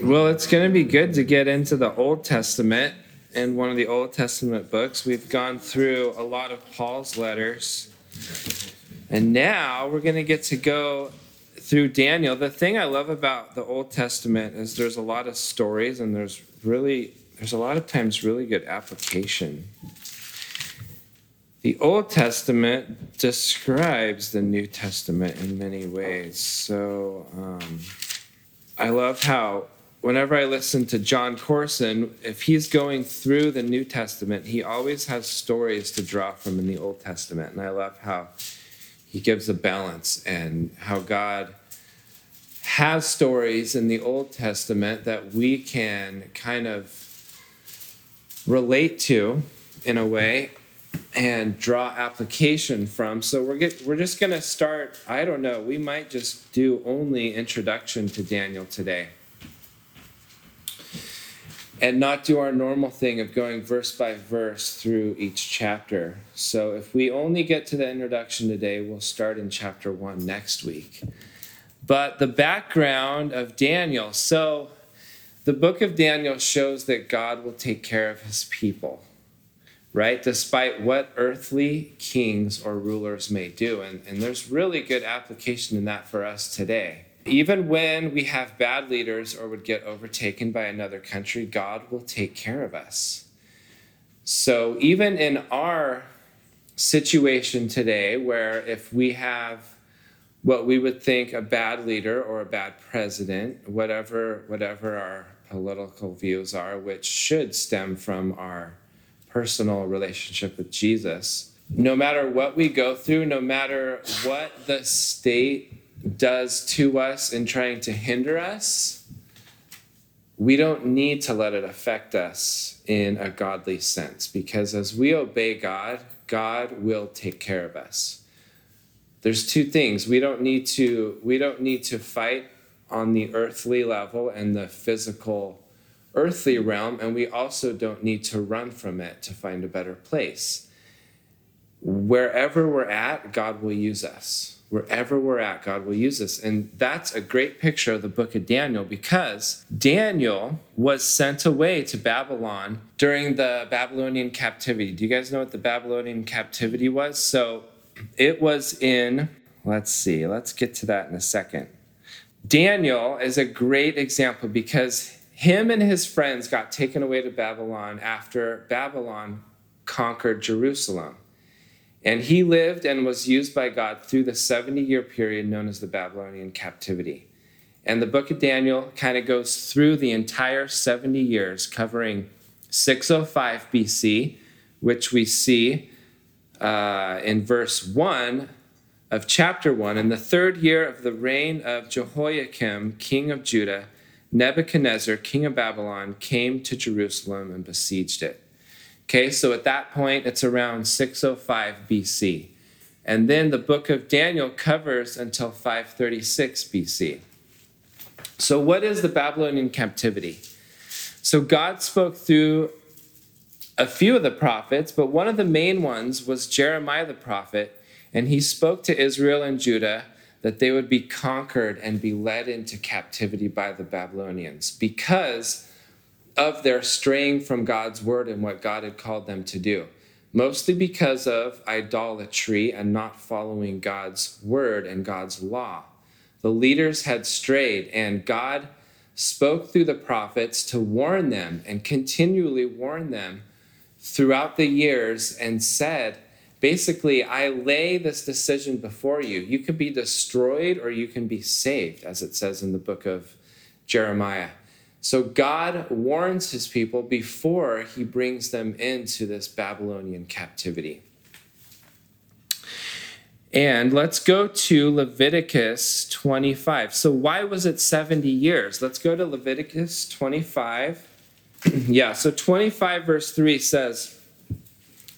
Well, it's going to be good to get into the Old Testament and one of the Old Testament books. We've gone through a lot of Paul's letters. And now we're going to get to go through Daniel. The thing I love about the Old Testament is there's a lot of stories and there's really there's a lot of times really good application. The Old Testament describes the New Testament in many ways. So um, I love how whenever I listen to Jon Courson, if he's going through the New Testament, he always has stories to draw from in the Old Testament. And I love how he gives a balance and how God has stories in the Old Testament that we can kind of relate to in a way and draw application from. So we're get, we're just going to start, I don't know, we might just do only introduction to Daniel today and not do our normal thing of going verse by verse through each chapter. So if we only get to the introduction today, we'll start in chapter 1 next week. But the background of Daniel. So the book of Daniel shows that God will take care of his people, right? Despite what earthly kings or rulers may do. And, and there's really good application in that for us today. Even when we have bad leaders or would get overtaken by another country, God will take care of us. So, even in our situation today, where if we have what we would think a bad leader or a bad president, whatever, whatever our political views are, which should stem from our personal relationship with Jesus, no matter what we go through, no matter what the state does to us in trying to hinder us, we don't need to let it affect us in a godly sense because as we obey God, God will take care of us. There's two things. We don't need to we don't need to fight on the earthly level and the physical earthly realm and we also don't need to run from it to find a better place. Wherever we're at, God will use us wherever we're at, God will use us. And that's a great picture of the book of Daniel because Daniel was sent away to Babylon during the Babylonian captivity. Do you guys know what the Babylonian captivity was? So it was in, let's see, let's get to that in a second. Daniel is a great example because him and his friends got taken away to Babylon after Babylon conquered Jerusalem. And he lived and was used by God through the 70 year period known as the Babylonian captivity. And the book of Daniel kind of goes through the entire 70 years, covering 605 BC, which we see uh, in verse 1 of chapter 1. In the third year of the reign of Jehoiakim, king of Judah, Nebuchadnezzar, king of Babylon, came to Jerusalem and besieged it. Okay, so at that point, it's around 605 BC. And then the book of Daniel covers until 536 BC. So, what is the Babylonian captivity? So, God spoke through a few of the prophets, but one of the main ones was Jeremiah the prophet, and he spoke to Israel and Judah that they would be conquered and be led into captivity by the Babylonians because of their straying from God's word and what God had called them to do, mostly because of idolatry and not following God's word and God's law. The leaders had strayed, and God spoke through the prophets to warn them and continually warn them throughout the years and said, basically, I lay this decision before you. You can be destroyed or you can be saved, as it says in the book of Jeremiah. So God warns his people before he brings them into this Babylonian captivity. And let's go to Leviticus 25. So, why was it 70 years? Let's go to Leviticus 25. yeah, so 25 verse 3 says,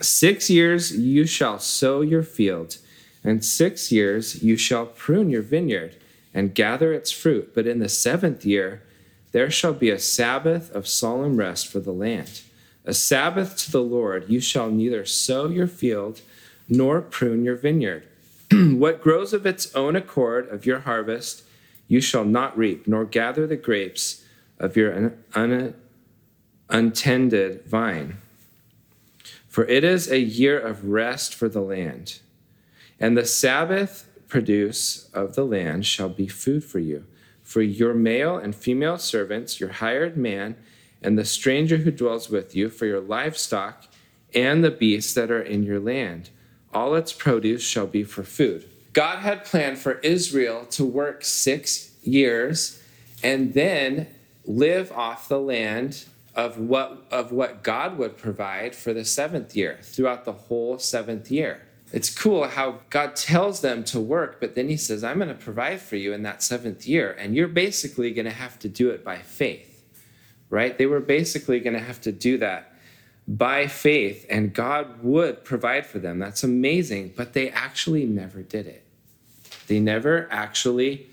Six years you shall sow your field, and six years you shall prune your vineyard and gather its fruit. But in the seventh year, there shall be a Sabbath of solemn rest for the land, a Sabbath to the Lord. You shall neither sow your field nor prune your vineyard. what grows of its own accord of your harvest, you shall not reap, nor gather the grapes of your un- un- untended vine. For it is a year of rest for the land, and the Sabbath produce of the land shall be food for you, for your male and female servants, your hired man, and the stranger who dwells with you, for your livestock and the beasts that are in your land. All its produce shall be for food. God had planned for Israel to work six years and then live off the land of what, of what God would provide for the seventh year throughout the whole seventh year. It's cool how God tells them to work, but then He says, I'm going to provide for you in that seventh year, and you're basically going to have to do it by faith, right? They were basically going to have to do that by faith, and God would provide for them. That's amazing, but they actually never did it. They never actually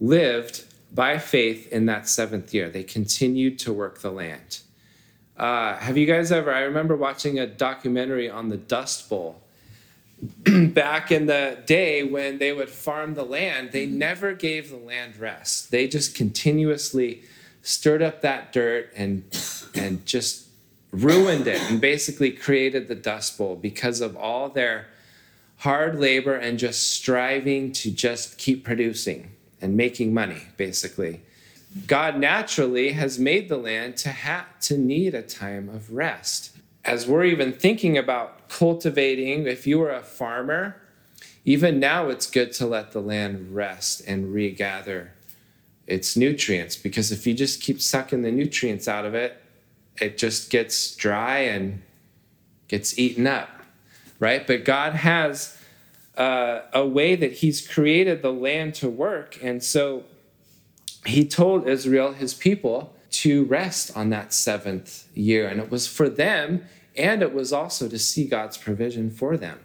lived by faith in that seventh year. They continued to work the land. Uh, have you guys ever? I remember watching a documentary on the Dust Bowl. Back in the day when they would farm the land, they never gave the land rest. They just continuously stirred up that dirt and and just ruined it and basically created the Dust Bowl because of all their hard labor and just striving to just keep producing and making money, basically. God naturally has made the land to have to need a time of rest. As we're even thinking about cultivating, if you were a farmer, even now it's good to let the land rest and regather its nutrients because if you just keep sucking the nutrients out of it, it just gets dry and gets eaten up, right? But God has uh, a way that He's created the land to work. And so He told Israel, His people, to rest on that seventh year. And it was for them, and it was also to see God's provision for them.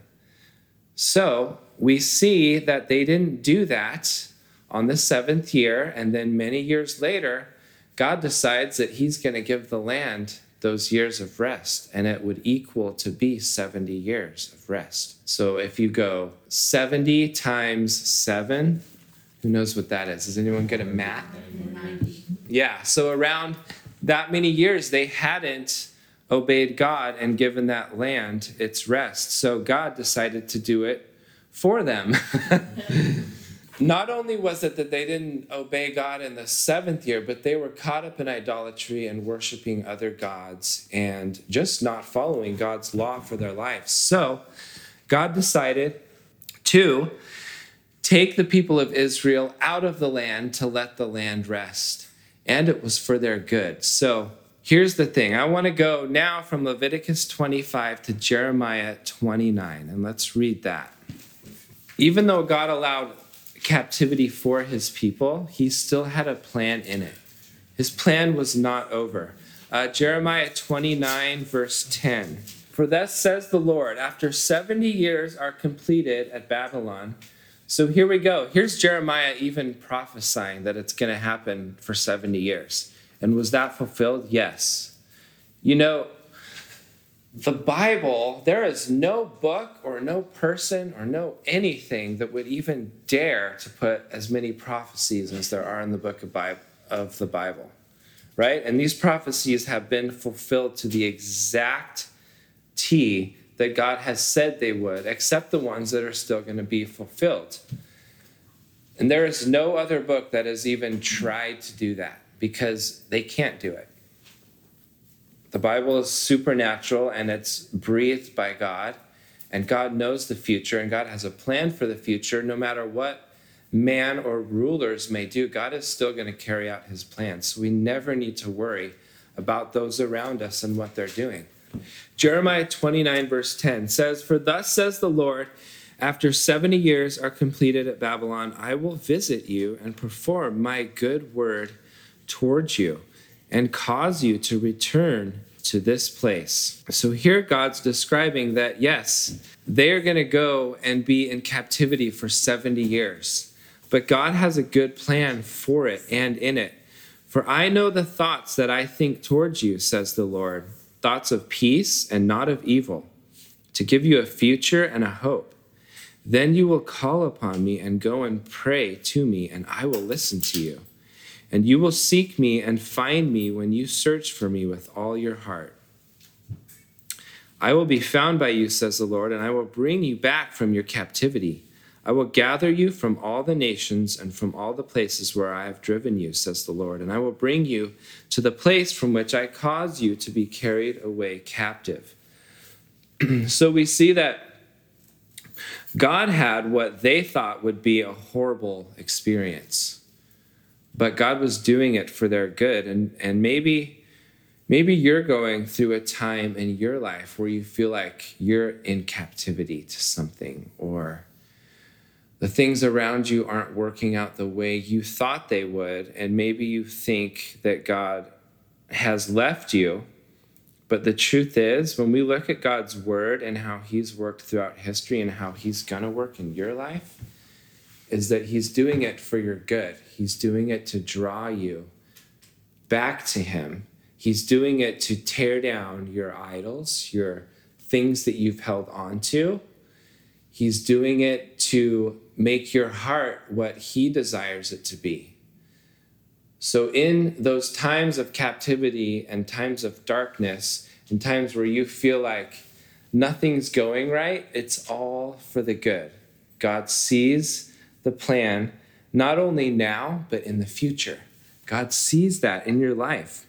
So we see that they didn't do that on the seventh year. And then many years later, God decides that He's going to give the land those years of rest, and it would equal to be 70 years of rest. So if you go 70 times 7, who knows what that is? Is anyone good at math? Yeah, so around that many years, they hadn't obeyed God and given that land its rest. So God decided to do it for them. Not only was it that they didn't obey God in the seventh year, but they were caught up in idolatry and worshiping other gods and just not following God's law for their lives. So God decided to take the people of Israel out of the land to let the land rest. And it was for their good. So here's the thing I want to go now from Leviticus 25 to Jeremiah 29, and let's read that. Even though God allowed captivity for his people, he still had a plan in it. His plan was not over. Uh, Jeremiah 29, verse 10. For thus says the Lord, after 70 years are completed at Babylon. So here we go. Here's Jeremiah even prophesying that it's going to happen for 70 years. And was that fulfilled? Yes. You know, the Bible, there is no book or no person or no anything that would even dare to put as many prophecies as there are in the book of, Bible, of the Bible, right? And these prophecies have been fulfilled to the exact T that God has said they would, except the ones that are still going to be fulfilled. And there is no other book that has even tried to do that because they can't do it. The Bible is supernatural and it's breathed by God, and God knows the future, and God has a plan for the future. No matter what man or rulers may do, God is still going to carry out his plans. So we never need to worry about those around us and what they're doing. Jeremiah 29, verse 10 says, For thus says the Lord, after 70 years are completed at Babylon, I will visit you and perform my good word towards you and cause you to return to this place. So here God's describing that, yes, they are going to go and be in captivity for 70 years. But God has a good plan for it and in it. For I know the thoughts that I think towards you, says the Lord thoughts of peace and not of evil, to give you a future and a hope. Then you will call upon me and go and pray to me, and I will listen to you. And you will seek me and find me when you search for me with all your heart. I will be found by you, says the Lord, and I will bring you back from your captivity. I will gather you from all the nations and from all the places where I have driven you, says the Lord, and I will bring you to the place from which I caused you to be carried away captive. so we see that God had what they thought would be a horrible experience, but God was doing it for their good. And, and maybe Maybe you're going through a time in your life where you feel like you're in captivity to something, or the things around you aren't working out the way you thought they would. And maybe you think that God has left you. But the truth is, when we look at God's word and how he's worked throughout history and how he's going to work in your life, is that he's doing it for your good. He's doing it to draw you back to him He's doing it to tear down your idols, your things that you've held on to. He's doing it to make your heart what He desires it to be. So, in those times of captivity and times of darkness, and times where you feel like nothing's going right, it's all for the good. God sees the plan not only now, but in the future. God sees that in your life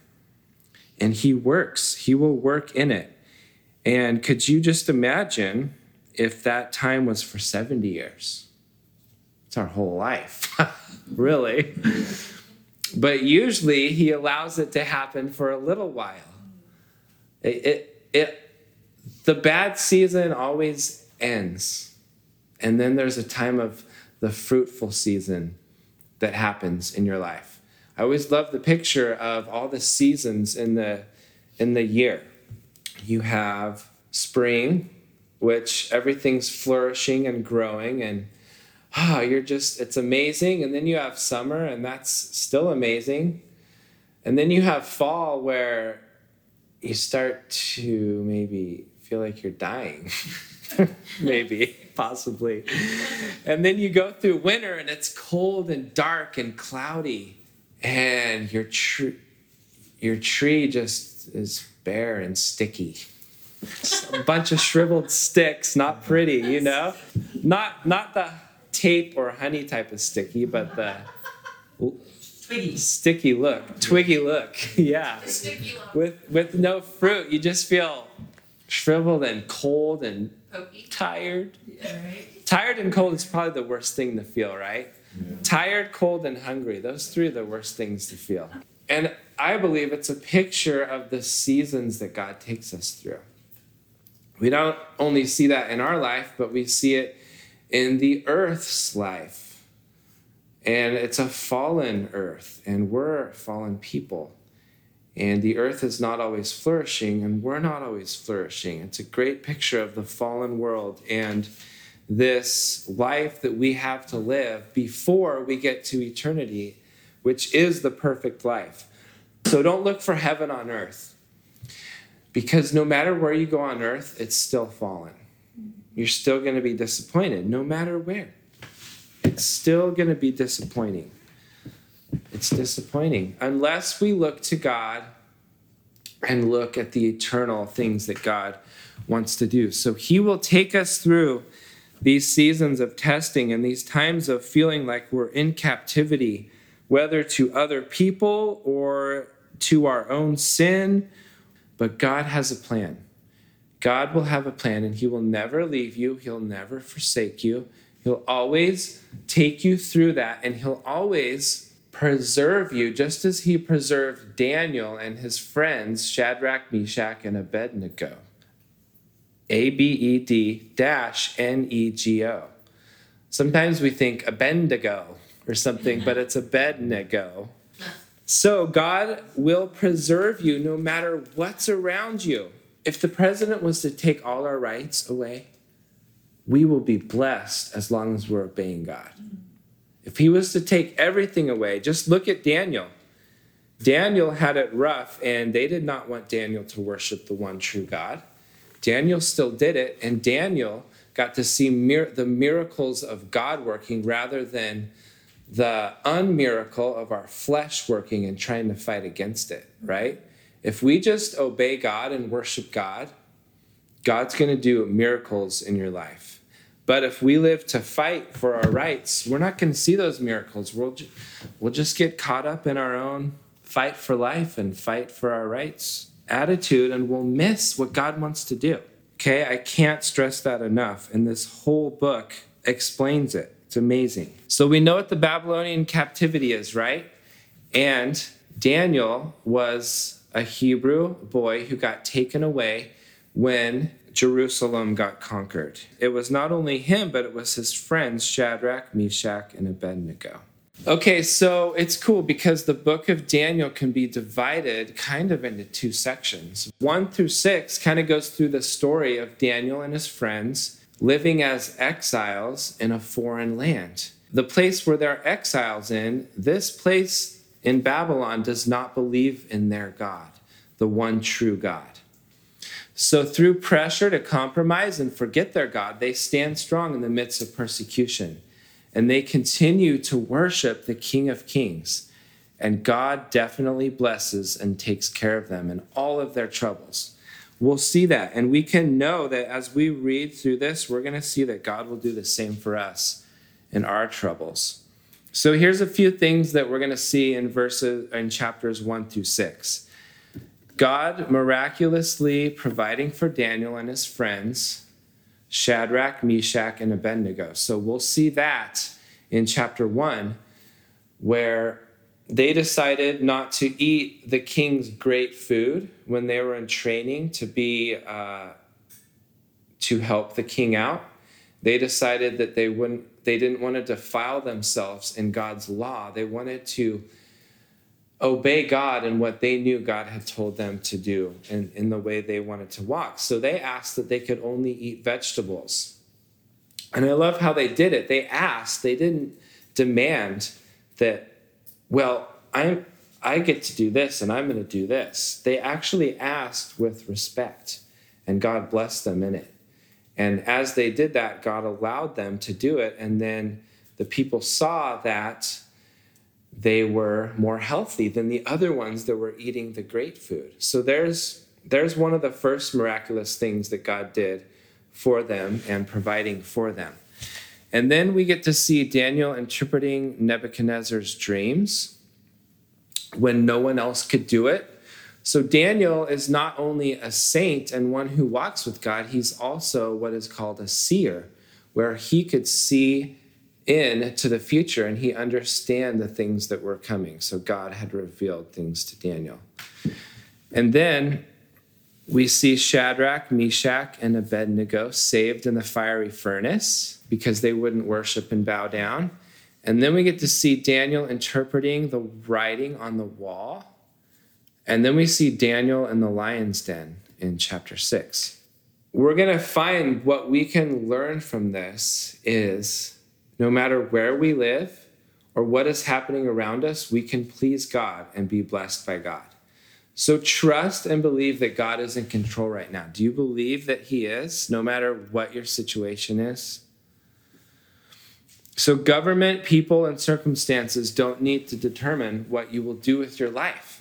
and he works, he will work in it. And could you just imagine if that time was for 70 years? It's our whole life, really. But usually he allows it to happen for a little while. It, it, it, the bad season always ends. And then there's a time of the fruitful season that happens in your life. I always love the picture of all the seasons in the in the year. You have spring, which everything's flourishing and growing and ah, oh, you're just it's amazing and then you have summer and that's still amazing. And then you have fall where you start to maybe feel like you're dying. maybe, possibly. And then you go through winter and it's cold and dark and cloudy and your tree your tree just is bare and sticky a bunch of shriveled sticks not pretty you know not not the tape or honey type of sticky but the Twiggy. sticky look twiggy look yeah with with no fruit you just feel shriveled and cold and Pokey. tired yeah, right? tired and cold is probably the worst thing to feel right Tired, cold, and hungry. Those three are the worst things to feel. And I believe it's a picture of the seasons that God takes us through. We don't only see that in our life, but we see it in the earth's life. And it's a fallen earth, and we're fallen people. And the earth is not always flourishing, and we're not always flourishing. It's a great picture of the fallen world. And this life that we have to live before we get to eternity, which is the perfect life. So don't look for heaven on earth. Because no matter where you go on earth, it's still fallen. You're still going to be disappointed, no matter where. It's still going to be disappointing. It's disappointing. Unless we look to God and look at the eternal things that God wants to do. So He will take us through these seasons of testing and these times of feeling like we're in captivity, whether to other people or to our own sin. But God has a plan. God will have a plan and He will never leave you, He'll never forsake you. He'll always take you through that and He'll always preserve you, just as He preserved Daniel and his friends, Shadrach, Meshach, and Abednego. A B E D dash N E G O. Sometimes we think Abednego or something, but it's Abednego. So God will preserve you no matter what's around you. If the president was to take all our rights away, we will be blessed as long as we're obeying God. If he was to take everything away, just look at Daniel. Daniel had it rough, and they did not want Daniel to worship the one true God. Daniel still did it, and Daniel got to see mir- the miracles of God working rather than the unmiracle of our flesh working and trying to fight against it, right? If we just obey God and worship God, God's going to do miracles in your life. But if we live to fight for our rights, we're not going to see those miracles. We'll, ju- we'll just get caught up in our own fight for life and fight for our rights attitude, and we'll miss what God wants to do. Okay, I can't stress that enough. And this whole book explains it. It's amazing. So we know what the Babylonian captivity is, right? And Daniel was a Hebrew boy who got taken away when Jerusalem got conquered. It was not only him, but it was his friends Shadrach, Meshach, and Abednego. Okay, so it's cool because the book of Daniel can be divided kind of into two sections. One through six kind of goes through the story of Daniel and his friends living as exiles in a foreign land. The place where they're exiles in, this place in Babylon does not believe in their God, the one true God. So, through pressure to compromise and forget their God, they stand strong in the midst of persecution and they continue to worship the King of Kings. And God definitely blesses and takes care of them in all of their troubles. We'll see that. And we can know that as we read through this, we're going to see that God will do the same for us in our troubles. So here's a few things that we're going to see in verses in chapters 1 through 6. God miraculously providing for Daniel and his friends Shadrach, Meshach, and Abednego. So we'll see that in chapter 1, where they decided not to eat the king's great food when they were in training to be uh, to help the king out. They decided that they wouldn't. They didn't want to defile themselves in God's law. They wanted to obey God and what they knew God had told them to do and in the way they wanted to walk. So they asked that they could only eat vegetables. And I love how they did it. They asked, they didn't demand that, well, i I get to do this and I'm going to do this. They actually asked with respect, and God blessed them in it. And as they did that, God allowed them to do it. And then the people saw that they were more healthy than the other ones that were eating the great food. So there's there's one of the first miraculous things that God did for them and providing for them. And then we get to see Daniel interpreting Nebuchadnezzar's dreams when no one else could do it. So Daniel is not only a saint and one who walks with God, he's also what is called a seer, where he could see in to the future and he understand the things that were coming. So God had revealed things to Daniel. And then we see Shadrach, Meshach, and Abednego saved in the fiery furnace because they wouldn't worship and bow down. And then we get to see Daniel interpreting the writing on the wall. And then we see Daniel in the lion's den in chapter 6. We're going to find what we can learn from this is no matter where we live or what is happening around us, we can please God and be blessed by God. So trust and believe that God is in control right now. Do you believe that He is, no matter what your situation is? So, government, people, and circumstances don't need to determine what you will do with your life.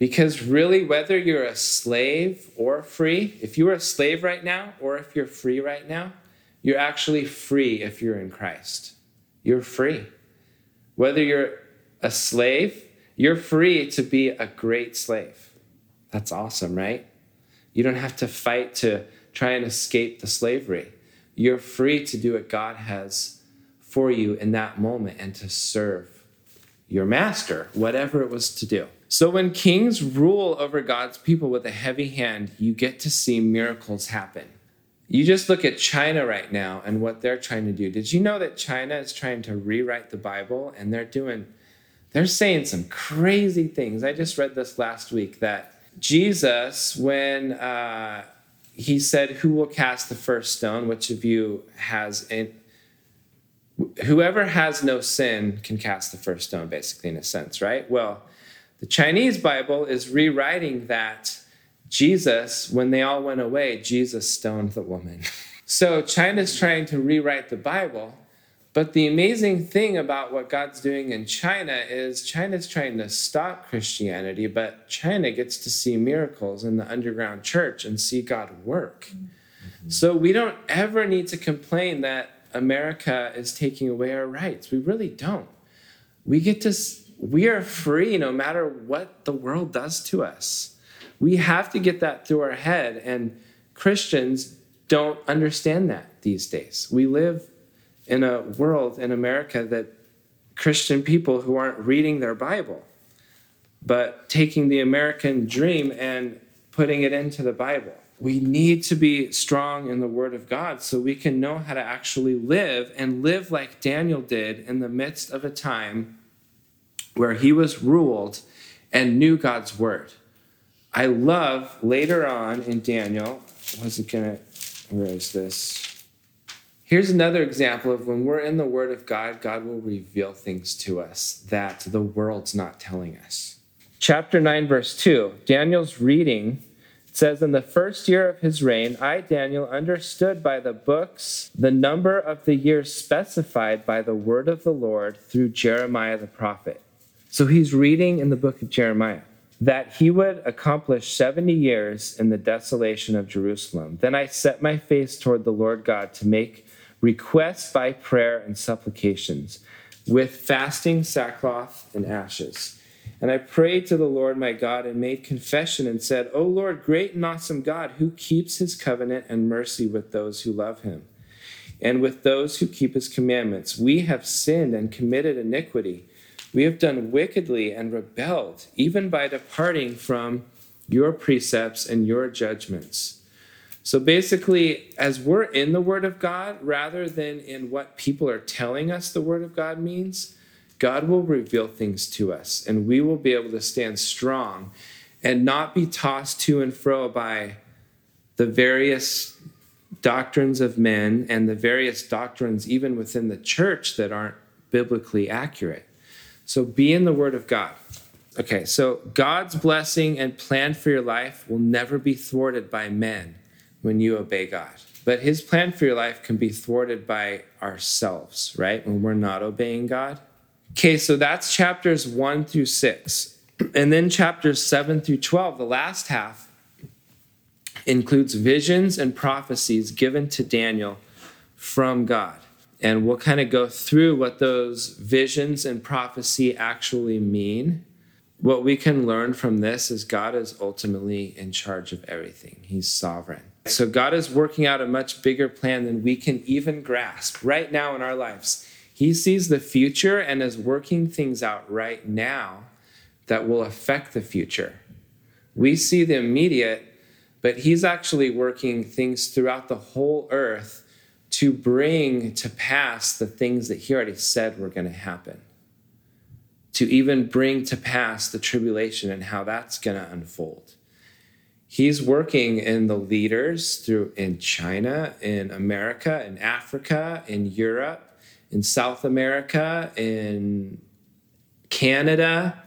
Because really, whether you're a slave or free, if you are a slave right now or if you're free right now, you're actually free if you're in Christ. You're free. Whether you're a slave, you're free to be a great slave. That's awesome, right? You don't have to fight to try and escape the slavery. You're free to do what God has for you in that moment and to serve your master, whatever it was to do. So when kings rule over God's people with a heavy hand, you get to see miracles happen. You just look at China right now and what they're trying to do. Did you know that China is trying to rewrite the Bible and they're doing, they're saying some crazy things. I just read this last week that Jesus, when uh, he said, Who will cast the first stone? Which of you has, in, whoever has no sin can cast the first stone, basically, in a sense, right? Well, the Chinese Bible is rewriting that Jesus, when they all went away, Jesus stoned the woman. so China's trying to rewrite the Bible, But the amazing thing about what God's doing in China is China's trying to stop Christianity, but China gets to see miracles in the underground church and see God work. Mm-hmm. So we don't ever need to complain that America is taking away our rights. We really don't. We get to, we are free no matter what the world does to us. We have to get that through our head, and Christians don't understand that these days. We live in a world in America that Christian people who aren't reading their Bible, but taking the American dream and putting it into the Bible. We need to be strong in the Word of God so we can know how to actually live and live like Daniel did in the midst of a time where he was ruled and knew God's Word. I love later on in Daniel, was it gonna, where is this? Here's another example of when we're in the Word of God, God will reveal things to us that the world's not telling us. Chapter 9, verse 2, Daniel's reading says, In the first year of his reign, I, Daniel, understood by the books the number of the years specified by the word of the Lord through Jeremiah the prophet. So he's reading in the book of Jeremiah that he would accomplish 70 years in the desolation of Jerusalem. Then I set my face toward the Lord God to make requests by prayer and supplications, with fasting, sackcloth, and ashes. And I prayed to the Lord my God and made confession and said, O Lord, great and awesome God, who keeps his covenant and mercy with those who love him, and with those who keep his commandments. We have sinned and committed iniquity. We have done wickedly and rebelled, even by departing from your precepts and your judgments. So basically, as we're in the Word of God, rather than in what people are telling us the Word of God means, God will reveal things to us, and we will be able to stand strong and not be tossed to and fro by the various doctrines of men and the various doctrines, even within the church, that aren't biblically accurate. So be in the Word of God. Okay, so God's blessing and plan for your life will never be thwarted by men when you obey God. But his plan for your life can be thwarted by ourselves, right? When we're not obeying God. Okay, so that's chapters one through six. And then chapters seven through 12, the last half, includes visions and prophecies given to Daniel from God. And we'll kind of go through what those visions and prophecy actually mean. What we can learn from this is God is ultimately in charge of everything, He's sovereign. So God is working out a much bigger plan than we can even grasp right now in our lives. He sees the future and is working things out right now that will affect the future. We see the immediate, but He's actually working things throughout the whole earth to bring to pass the things that He already said were going to happen. To even bring to pass the tribulation and how that's going to unfold he's working in the leaders through in China, in America, in Africa, in Europe, in South America, in Canada,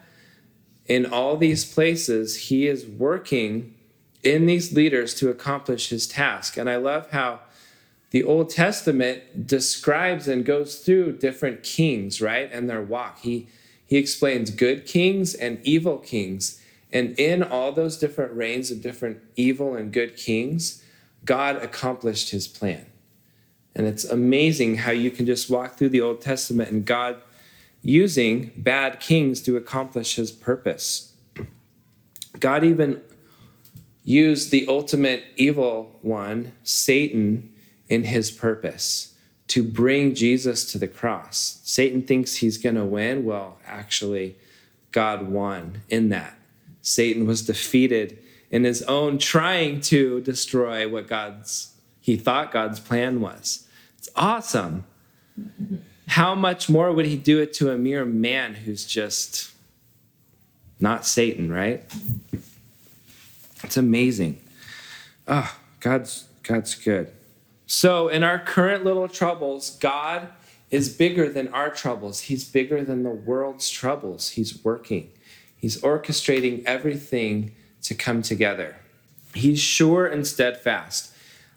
in all these places, he is working in these leaders to accomplish his task. And I love how the Old Testament describes and goes through different kings, right? And their walk. He he explains good kings and evil kings and in all those different reigns of different evil and good kings, God accomplished his plan. And it's amazing how you can just walk through the Old Testament and God using bad kings to accomplish his purpose. God even used the ultimate evil one, Satan, in his purpose to bring Jesus to the cross. Satan thinks he's going to win. Well, actually, God won in that. Satan was defeated in his own trying to destroy what God's he thought God's plan was. It's awesome. How much more would he do it to a mere man who's just not Satan, right? It's amazing. Oh, God's God's good. So, in our current little troubles, God is bigger than our troubles. He's bigger than the world's troubles. He's working. He's orchestrating everything to come together. He's sure and steadfast.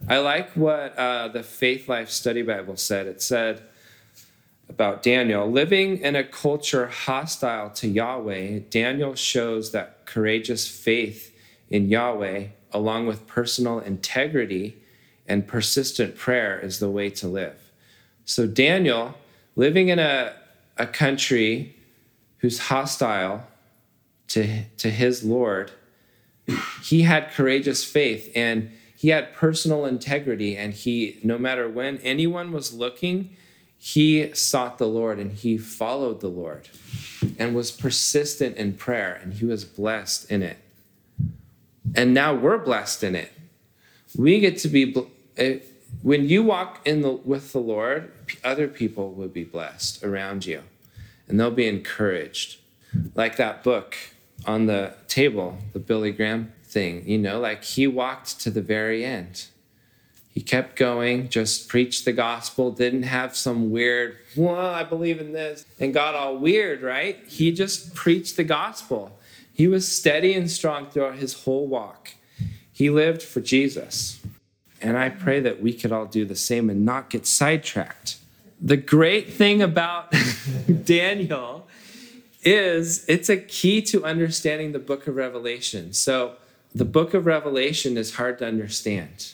I like what uh, the Faith Life Study Bible said. It said, about Daniel. Living in a culture hostile to Yahweh, Daniel shows that courageous faith in Yahweh, along with personal integrity and persistent prayer, is the way to live. So, Daniel, living in a, a country who's hostile to, to his Lord, he had courageous faith and he had personal integrity. And he, no matter when anyone was looking, he sought the Lord and he followed the Lord and was persistent in prayer and he was blessed in it. And now we're blessed in it. We get to be eh, when you walk in the, with the Lord, other people will be blessed around you and they'll be encouraged. Like that book on the table, the Billy Graham thing, you know, like he walked to the very end. He kept going, just preached the gospel, didn't have some weird, well, I believe in this, and got all weird, right? He just preached the gospel. He was steady and strong throughout his whole walk. He lived for Jesus. And I pray that we could all do the same and not get sidetracked. The great thing about Daniel is it's a key to understanding the book of Revelation. So, the book of Revelation is hard to understand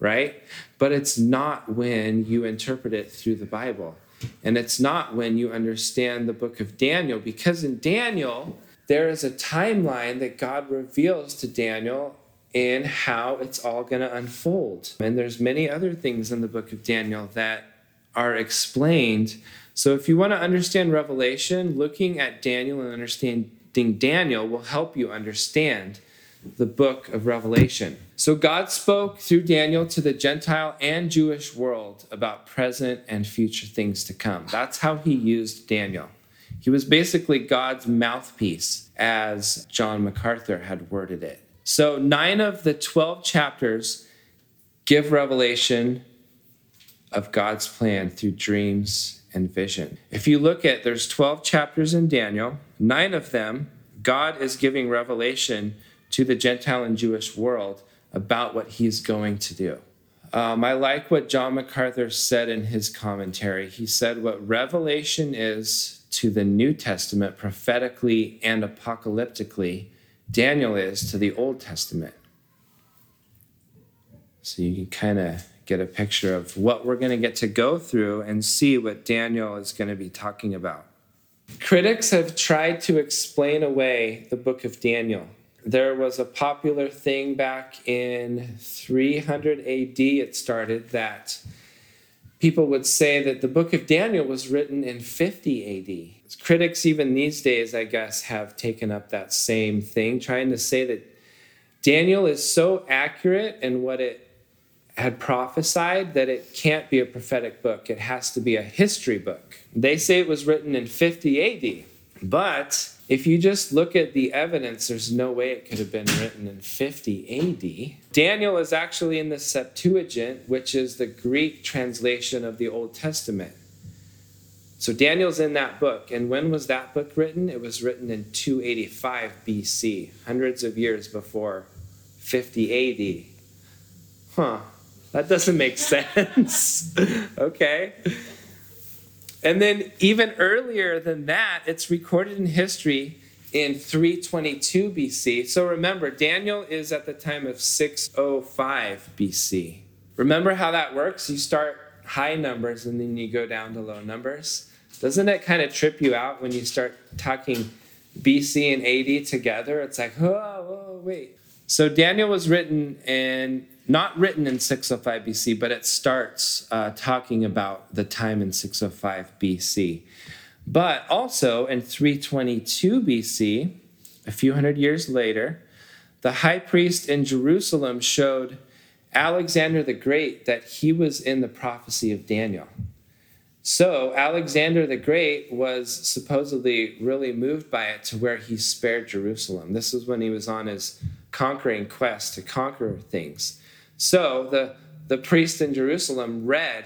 right? But it's not when you interpret it through the Bible. And it's not when you understand the book of Daniel, because in Daniel, there is a timeline that God reveals to Daniel in how it's all going to unfold. And there's many other things in the book of Daniel that are explained. So if you want to understand Revelation, looking at Daniel and understanding Daniel will help you understand the book of Revelation. So God spoke through Daniel to the Gentile and Jewish world about present and future things to come. That's how he used Daniel. He was basically God's mouthpiece, as John MacArthur had worded it. So, nine of the 12 chapters give revelation of God's plan through dreams and vision. If you look at, there's 12 chapters in Daniel, nine of them, God is giving revelation to the Gentile and Jewish world about what he's going to do. Um, I like what John MacArthur said in his commentary. He said, What Revelation is to the New Testament prophetically and apocalyptically, Daniel is to the Old Testament. So you can kind of get a picture of what we're going to get to go through and see what Daniel is going to be talking about. Critics have tried to explain away the book of Daniel there was a popular thing back in 300 AD, it started, that people would say that the book of Daniel was written in 50 AD. Critics, even these days, I guess, have taken up that same thing, trying to say that Daniel is so accurate in what it had prophesied that it can't be a prophetic book. It has to be a history book. They say it was written in 50 AD, but if you just look at the evidence, there's no way it could have been written in 50 AD. Daniel is actually in the Septuagint, which is the Greek translation of the Old Testament. So Daniel's in that book. And when was that book written? It was written in 285 BC, hundreds of years before 50 AD. Huh, that doesn't make sense. okay. And then even earlier than that, it's recorded in history in 322 BC. So remember, Daniel is at the time of 605 BC. Remember how that works? You start high numbers and then you go down to low numbers. Doesn't it kind of trip you out when you start talking BC and AD together? It's like, oh, wait. So Daniel was written and not written in 605 BC, but it starts uh, talking about the time in 605 BC. But also in 322 BC, a few hundred years later, the high priest in Jerusalem showed Alexander the Great that he was in the prophecy of Daniel. So Alexander the Great was supposedly really moved by it to where he spared Jerusalem. This was when he was on his conquering quest to conquer things. So the, the priest in Jerusalem read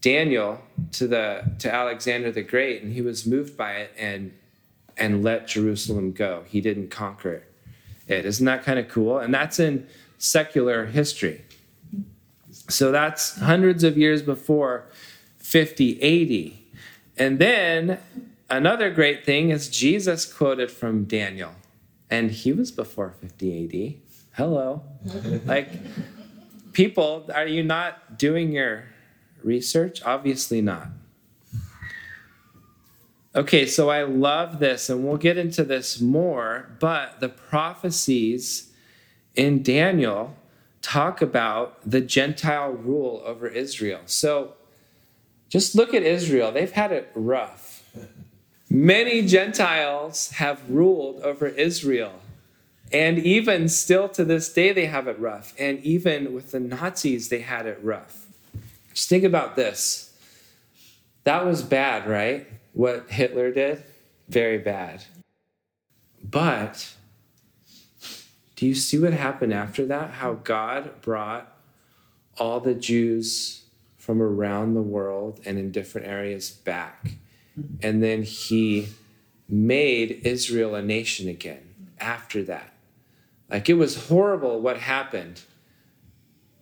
Daniel to the to Alexander the Great, and he was moved by it and and let Jerusalem go. He didn't conquer it. Isn't that kind of cool? And that's in secular history. So that's hundreds of years before 50 80. And then another great thing is Jesus quoted from Daniel, and he was before 50 AD. Hello. like, people, are you not doing your research? Obviously not. Okay, so I love this, and we'll get into this more, but the prophecies in Daniel talk about the Gentile rule over Israel. So just look at Israel, they've had it rough. Many Gentiles have ruled over Israel. And even still to this day, they have it rough. And even with the Nazis, they had it rough. Just think about this. That was bad, right? What Hitler did? Very bad. But do you see what happened after that? How God brought all the Jews from around the world and in different areas back. Mm-hmm. And then he made Israel a nation again after that. Like it was horrible what happened.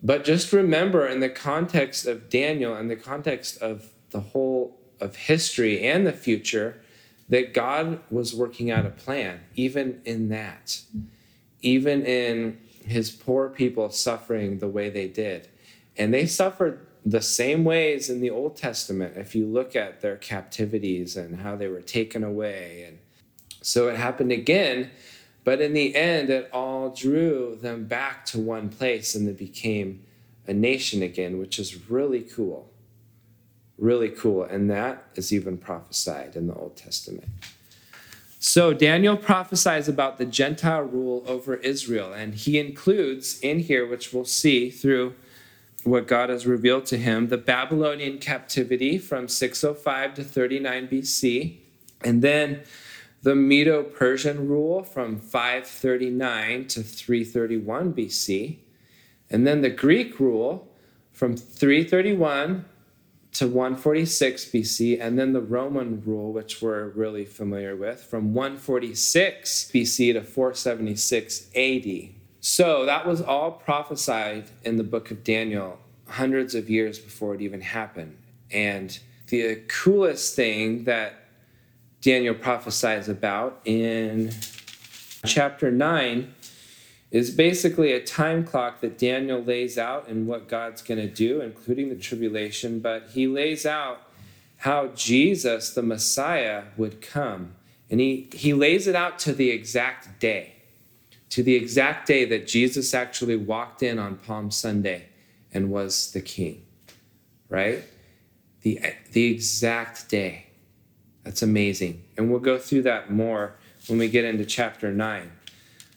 But just remember, in the context of Daniel and the context of the whole of history and the future, that God was working out a plan, even in that, even in his poor people suffering the way they did. And they suffered the same ways in the Old Testament if you look at their captivities and how they were taken away. And so it happened again but in the end, it all drew them back to one place and they became a nation again, which is really cool. Really cool. And that is even prophesied in the Old Testament. So Daniel prophesies about the Gentile rule over Israel, and he includes in here, which we'll see through what God has revealed to him, the Babylonian captivity from 605 to 39 BC, and then the Medo Persian rule from 539 to 331 BC, and then the Greek rule from 331 to 146 BC, and then the Roman rule, which we're really familiar with, from 146 BC to 476 AD. So that was all prophesied in the book of Daniel hundreds of years before it even happened. And the coolest thing that Daniel prophesies about in chapter 9 is basically a time clock that Daniel lays out and what God's going to do, including the tribulation. But he lays out how Jesus, the Messiah, would come. And he, he lays it out to the exact day, to the exact day that Jesus actually walked in on Palm Sunday and was the king, right? The, the exact day. That's amazing. And we'll go through that more when we get into chapter 9.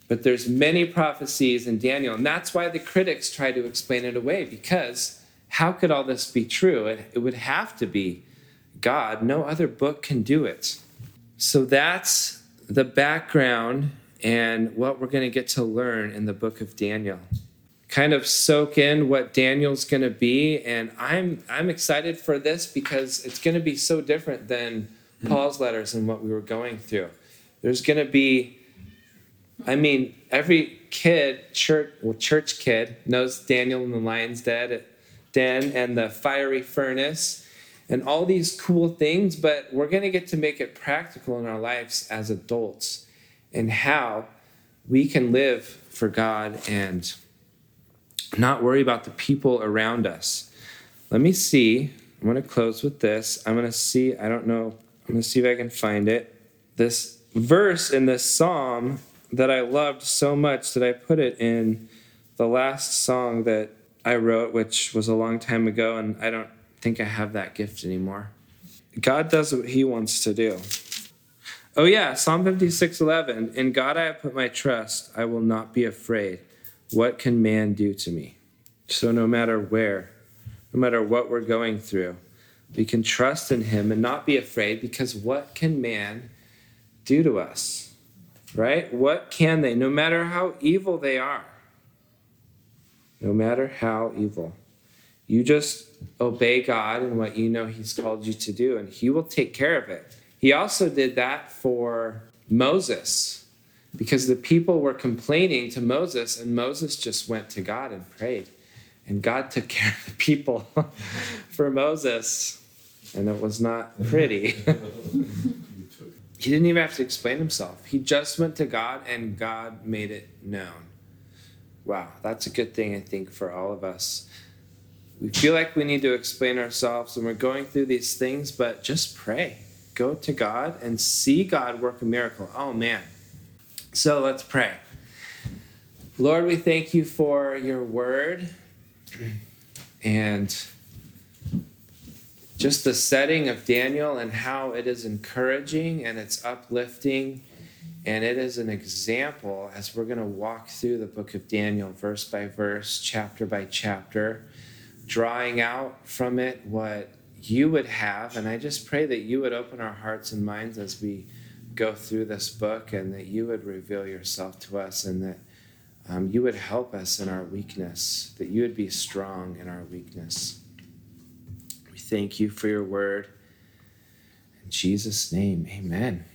But there's many prophecies in Daniel, and that's why the critics try to explain it away because how could all this be true? It, it would have to be God. No other book can do it. So that's the background and what we're going to get to learn in the book of Daniel. Kind of soak in what Daniel's going to be and I'm I'm excited for this because it's going to be so different than hmm. Paul's letters and what we were going through. There's going to be, I mean, every kid, church, well, church kid knows Daniel and the lion's den, den and the fiery furnace and all these cool things, but we're going to get to make it practical in our lives as adults and how we can live for God and not worry about the people around us. Let me see. I'm going to close with this. I'm going to see, I don't know I'm going to see if I can find it. This verse in this psalm that I loved so much that I put it in the last song that I wrote, which was a long time ago, and I don't think I have that gift anymore. God does what he wants to do. Oh yeah, Psalm 56:11, in God I have put my trust, I will not be afraid. What can man do to me? So no matter where, no matter what we're going through, we can trust in him and not be afraid because what can man do to us? Right? What can they, no matter how evil they are? No matter how evil. You just obey God and what you know He's called you to do, and He will take care of it. He also did that for Moses because the people were complaining to Moses, and Moses just went to God and prayed. And God took care of the people for Moses. and it was not pretty. he didn't even have to explain himself. He just went to God, and God made it known. Wow, that's a good thing, I think, for all of us. We feel like we need to explain ourselves and we're going through these things, but just pray. Go to God and see God work a miracle. Oh, man. So let's pray. Lord, we thank you for your word and just the setting of Daniel and how it is encouraging and it's uplifting. And it is an example as we're going to walk through the book of Daniel, verse by verse, chapter by chapter, drawing out from it what you would have. And I just pray that you would open our hearts and minds as we go through this book and that you would reveal yourself to us and that um, you would help us in our weakness, that you would be strong in our weakness. We thank you for your word. In Jesus' name, amen.